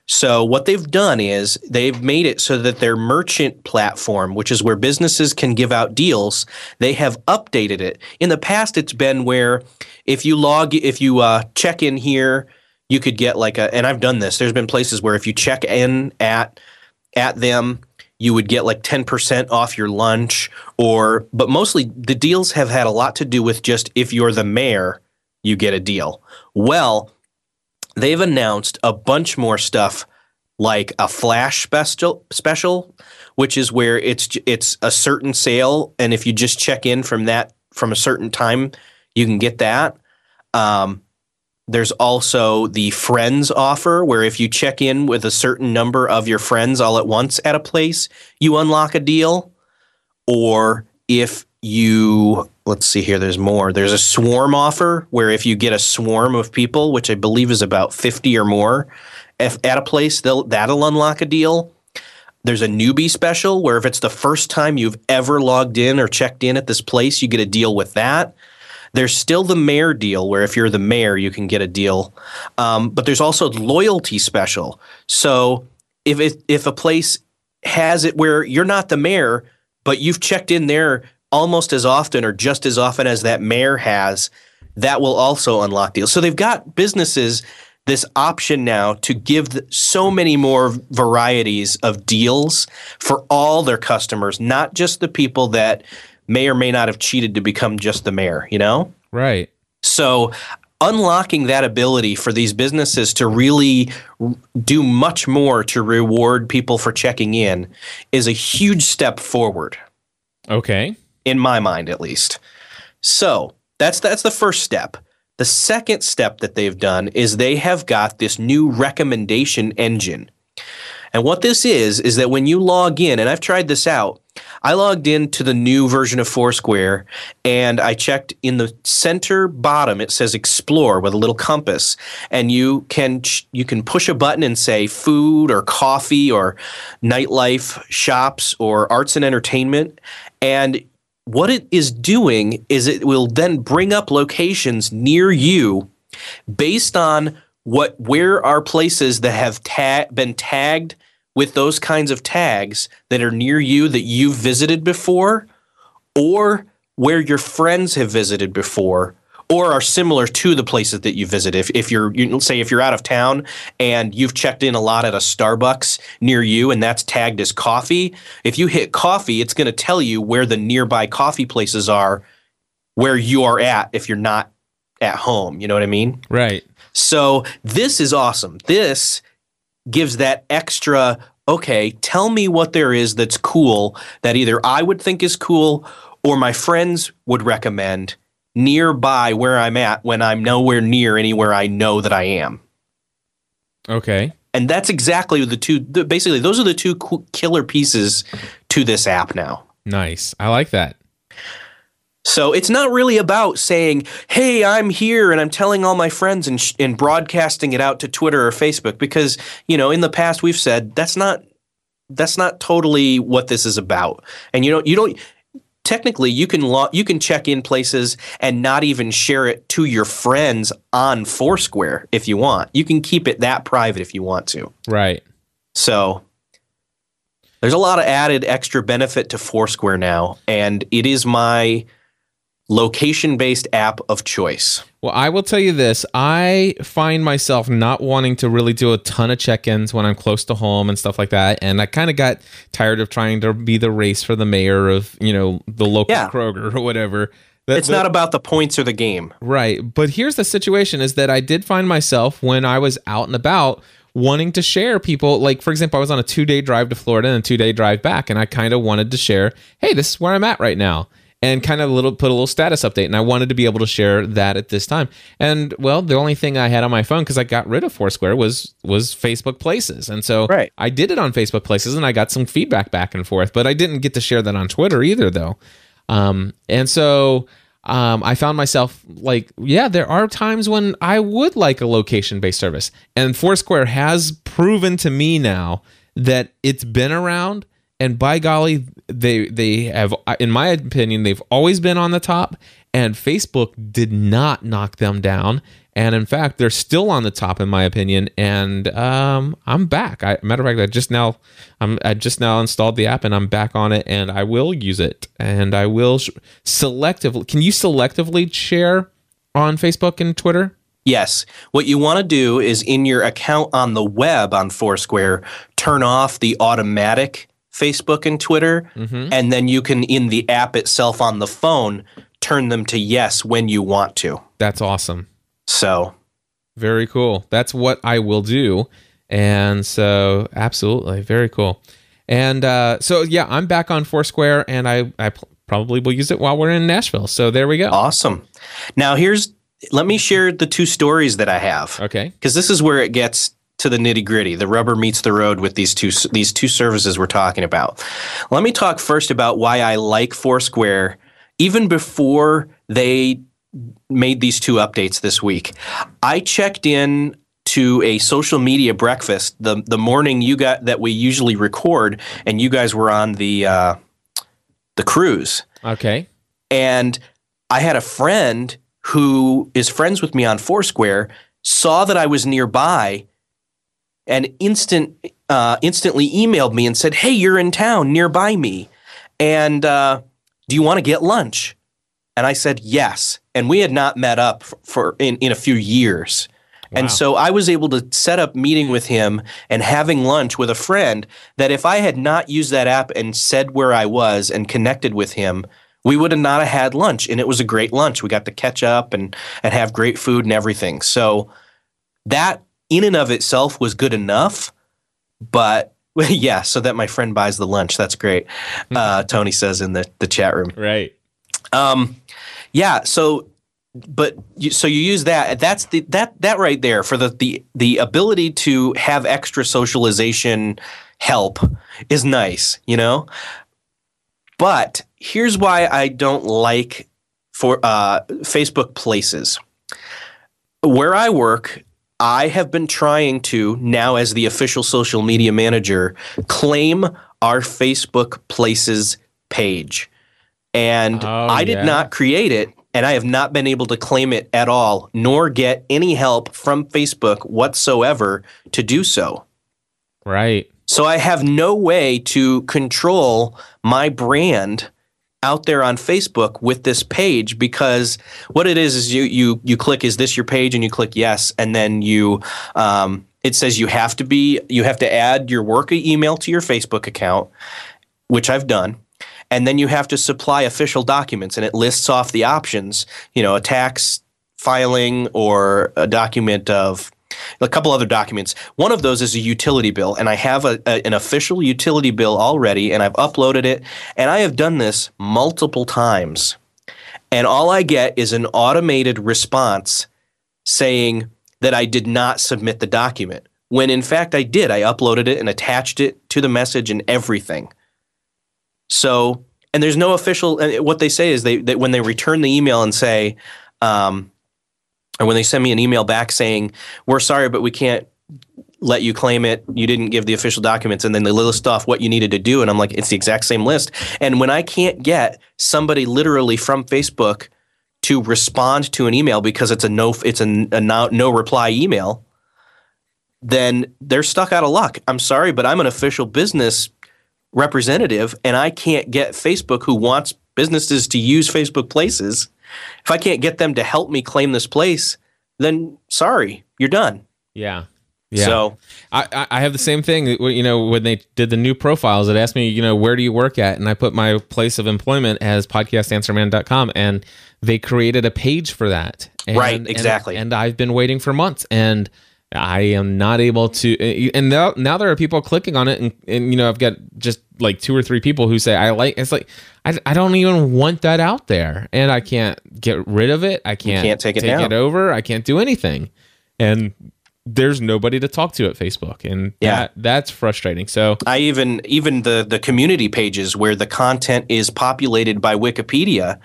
So what they've done is they've made it so that their merchant platform, which is where businesses can give out deals, they have updated it. In the past, it's been where if you log, if you uh, check in here, you could get like a. And I've done this. There's been places where if you check in at at them, you would get like 10% off your lunch or but mostly the deals have had a lot to do with just if you're the mayor, you get a deal. Well, they've announced a bunch more stuff like a flash special special which is where it's it's a certain sale and if you just check in from that from a certain time you can get that um, there's also the friends offer where if you check in with a certain number of your friends all at once at a place you unlock a deal. Or if you let's see here there's more. There's a swarm offer where if you get a swarm of people which i believe is about 50 or more if at a place that'll unlock a deal. There's a newbie special where if it's the first time you've ever logged in or checked in at this place you get a deal with that there's still the mayor deal where if you're the mayor you can get a deal um, but there's also loyalty special so if it, if a place has it where you're not the mayor but you've checked in there almost as often or just as often as that mayor has, that will also unlock deals. So they've got businesses this option now to give th- so many more varieties of deals for all their customers, not just the people that may or may not have cheated to become just the mayor, you know? Right. So unlocking that ability for these businesses to really r- do much more to reward people for checking in is a huge step forward Okay. in my mind at least. So that's that's the first step. The second step that they've done is they have got this new recommendation engine. And what this is is that when you log in, and I've tried this out, I logged into the new version of Foursquare and I checked in the center bottom it says explore with a little compass. And you can you can push a button and say food or coffee or nightlife shops or arts and entertainment. And what it is doing is it will then bring up locations near you based on what where are places that have ta- been tagged with those kinds of tags that are near you that you've visited before or where your friends have visited before or are similar to the places that you visit. If if you're you, say if you're out of town and you've checked in a lot at a Starbucks near you and that's tagged as coffee, if you hit coffee, it's going to tell you where the nearby coffee places are where you are at if you're not at home. You know what I mean? Right. So this is awesome. This gives that extra, okay, tell me what there is that's cool that either I would think is cool or my friends would recommend nearby where I'm at when I'm nowhere near anywhere I know that I am. Okay. And that's exactly the two, the, basically, those are the two killer pieces to this app now. Nice. I like that. So it's not really about saying, "Hey, I'm here and I'm telling all my friends and, sh- and broadcasting it out to Twitter or Facebook," because you know in the past we've said that's not that's not totally what this is about. And you don't you don't technically you can lo- you can check in places and not even share it to your friends on Foursquare if you want. You can keep it that private if you want to. Right. So there's a lot of added extra benefit to Foursquare now, and it is my location based app of choice. Well, I will tell you this. I find myself not wanting to really do a ton of check ins when I'm close to home and stuff like that. And I kind of got tired of trying to be the race for the mayor of, you know, the local Yeah. Kroger or whatever. That- It's that- not about the points or the game. Right. But here's the situation is that I did find myself when I was out and about wanting to share people like for example I was on a 2-day drive to Florida and a 2-day drive back and I kind of wanted to share, "Hey, this is where I'm at right now." And kind of a little put a little status update and I wanted to be able to share that at this time. And well, the only thing I had on my phone cuz I got rid of Foursquare was was Facebook Places. And so Right. I did it on Facebook Places and I got some feedback back and forth, but I didn't get to share that on Twitter either though. Um, and so um, I found myself like, yeah, there are times when I would like a location based service. And Foursquare has proven to me now that it's been around. And by golly, they they have, in my opinion, they've always been on the top. And Facebook did not knock them down. And in fact, they're still on the top, in my opinion. And um, I'm back. I, matter of fact, I just now, I'm, I just now installed the app, and I'm back on it, and I will use it, and I will sh- selectively. Can you selectively share on Facebook and Twitter? Yes. What you want to do is in your account on the web on Foursquare, turn off the automatic Facebook and Twitter. And then you can, in the app itself on the phone, turn them to yes when you want to. That's awesome. So, Very cool. That's what I will do. And so, absolutely, very cool. And uh, so, yeah, I'm back on Foursquare, and I, I p- probably will use it while we're in Nashville. So there we go. awesome. Now, here's, let me share the two stories that I have. Okay. because this is where it gets to the nitty gritty. The rubber meets the road with these two these two services we're talking about. Let me talk first about why I like Foursquare, even before they made these two updates this week. I checked in to a social media breakfast the the morning you got that we usually record, and you guys were on the uh, the cruise Okay. and I had a friend who is friends with me on Foursquare saw that I was nearby and instant uh, instantly emailed me and said, "Hey, you're in town nearby me, and uh, do you want to get lunch?" And I said yes, and we had not met up for, for in in a few years. Wow. And so I was able to set up meeting with him and having lunch with a friend that if I had not used that app and said where I was and connected with him, we would have not have had lunch. And it was a great lunch. We got to catch up and, and have great food and everything. So that in and of itself was good enough. But yeah, so that my friend buys the lunch. That's great. Uh, Tony says in the, the chat room. Right. Um, yeah. So, but you, so you use that. That's the that that right there for the the the ability to have extra socialization help is nice. You know. But here's why I don't like for uh, Facebook Places. Where I work, I have been trying to now, as the official social media manager, claim our Facebook Places page and Oh, I did yeah. not create it and I have not been able to claim it at all nor get any help from Facebook whatsoever to do so. Right. So I have no way to control my brand out there on Facebook with this page because what it is is you you you click is this your page and you click yes and then you um, it says you have to be you have to add your work email to your Facebook account, which I've done. And then you have to supply official documents and it lists off the options, you know, a tax filing or a document of a couple other documents. One of those is a utility bill, and I have a, a, an official utility bill already, and I've uploaded it, and I have done this multiple times. And all I get is an automated response saying that I did not submit the document, when in fact I did. I uploaded it and attached it to the message and everything. So, and there's no official, and what they say is they, that when they return the email and say, um, or when they send me an email back saying, we're sorry, but we can't let you claim it. You didn't give the official documents. And then they list off what you needed to do. And I'm like, it's the exact same list. And when I can't get somebody literally from Facebook to respond to an email because it's a no, it's a, a no, no reply email, then they're stuck out of luck. I'm sorry, but I'm an official business representative and I can't get Facebook who wants businesses to use Facebook places if I can't get them to help me claim this place, then sorry, you're done. Yeah. Yeah. So I, I have the same thing. You know, when they did the new profiles, it asked me, you know, where do you work at? And I put my place of employment as podcastanswerman.com and they created a page for that. And, right, exactly. And, and I've been waiting for months and I am not able to. And now, now there are people clicking on it, and, and you know, I've got just like two or three people who say I like. It's like I, I don't even want that out there, and I can't get rid of it. I can't, can't take it take down. it over. I can't do anything, and there's nobody to talk to at Facebook, and Yeah. that, that's frustrating. So I even even the the community pages where the content is populated by Wikipedia,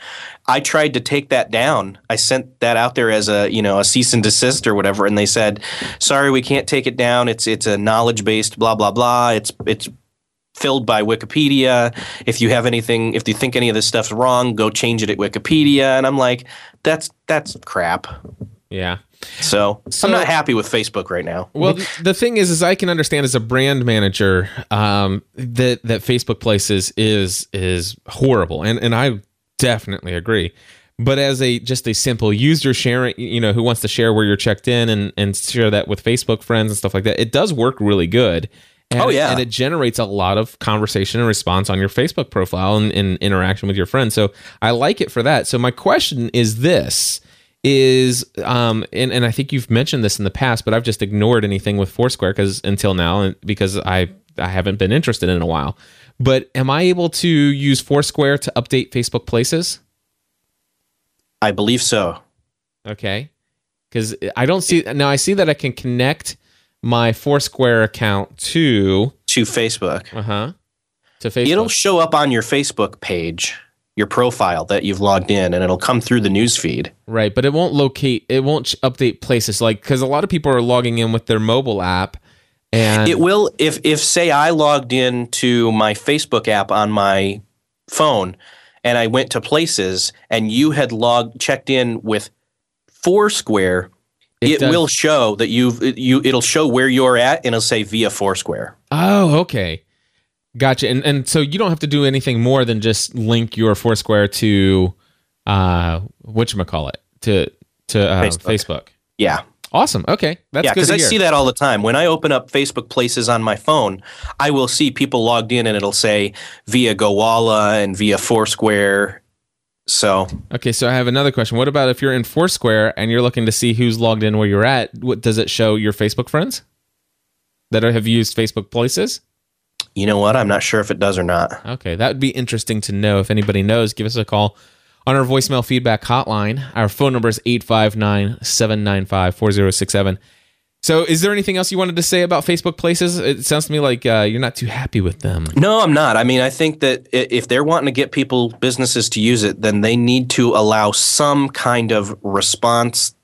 I tried to take that down. I sent that out there as a you know a cease and desist or whatever, and they said, "Sorry, we can't take it down. It's it's a knowledge based blah blah blah. It's it's filled by Wikipedia. If you have anything, if you think any of this stuff's wrong, go change it at Wikipedia." And I'm like, "That's that's crap." Yeah. So, So- I'm not happy with Facebook right now. Well, the thing is, is I can understand as a brand manager um, that that Facebook Places is is horrible, and and I definitely agree. But as a just a simple user sharing, you know, who wants to share where you're checked in and and share that with Facebook friends and stuff like that, it does work really good. And, Oh, yeah. and it generates a lot of conversation and response on your Facebook profile and, and interaction with your friends. So I like it for that. So my question is this: is um and, and I think you've mentioned this in the past, but I've just ignored anything with Foursquare because until now and because I I haven't been interested in a while. But am I able to use Foursquare to update Facebook Places? I believe so. Okay, because I don't see now. I see that I can connect my Foursquare account to To Facebook. uh huh to Facebook. It'll show up on your Facebook page, your profile that you've logged in, and it'll come through the news feed. Right, but it won't locate. It won't update places like because a lot of people are logging in with their mobile app, and It will if if say I logged in to my Facebook app on my phone and I went to places and you had logged checked in with Foursquare, It it, does- will show that you've you it'll show where you're at and it'll say via Foursquare. oh, okay, gotcha. And and so you don't have to do anything more than just link your Foursquare to uh it to to uh, Facebook. Facebook. Yeah. Awesome. Okay, that's yeah, because I see that all the time. When I open up Facebook Places on my phone, I will see people logged in, and it'll say via Gowalla and via Foursquare. So Okay, so I have another question. What about if you're in Foursquare and you're looking to see who's logged in where you're at? What does it show your Facebook friends that have used Facebook Places? You know what? I'm not sure if it does or not. Okay, that would be interesting to know. If anybody knows, give us a call on our voicemail feedback hotline. Our phone number is 859 795 4067. So, is there anything else you wanted to say about Facebook Places? It sounds to me like uh, you're not too happy with them. No, I'm not. I mean, I think that if they're wanting to get people, businesses to use it, then they need to allow some kind of response,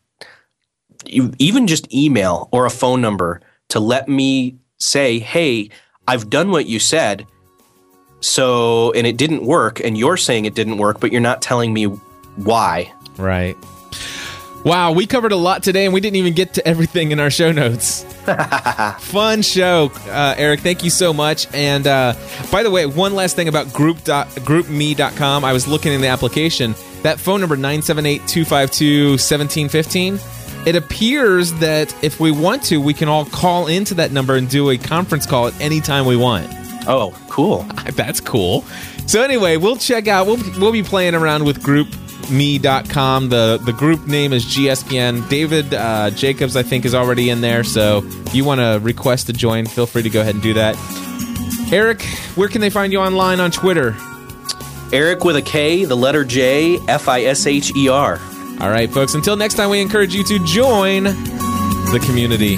even just email or a phone number to let me say, hey, I've done what you said. So, and it didn't work, and you're saying it didn't work, but you're not telling me why. Right. Wow, we covered a lot today, and we didn't even get to everything in our show notes. Fun show, uh, Erik. Thank you so much. And uh, by the way, one last thing about group dot, groupme.com. I was looking in the application. That phone number, 978-252-1715, it appears that if we want to, we can all call into that number and do a conference call at any time we want. Oh, cool. That's cool. So anyway, we'll check out. We'll we'll be playing around with GroupMe.com. The the group name is GSPN. David uh, Jacobs, I think, is already in there. So if you want to request to join, feel free to go ahead and do that. Erik, where can they find you online on Twitter? Erik with a K, the letter J, F I S H E R. All right, folks. Until next time, we encourage you to join the community.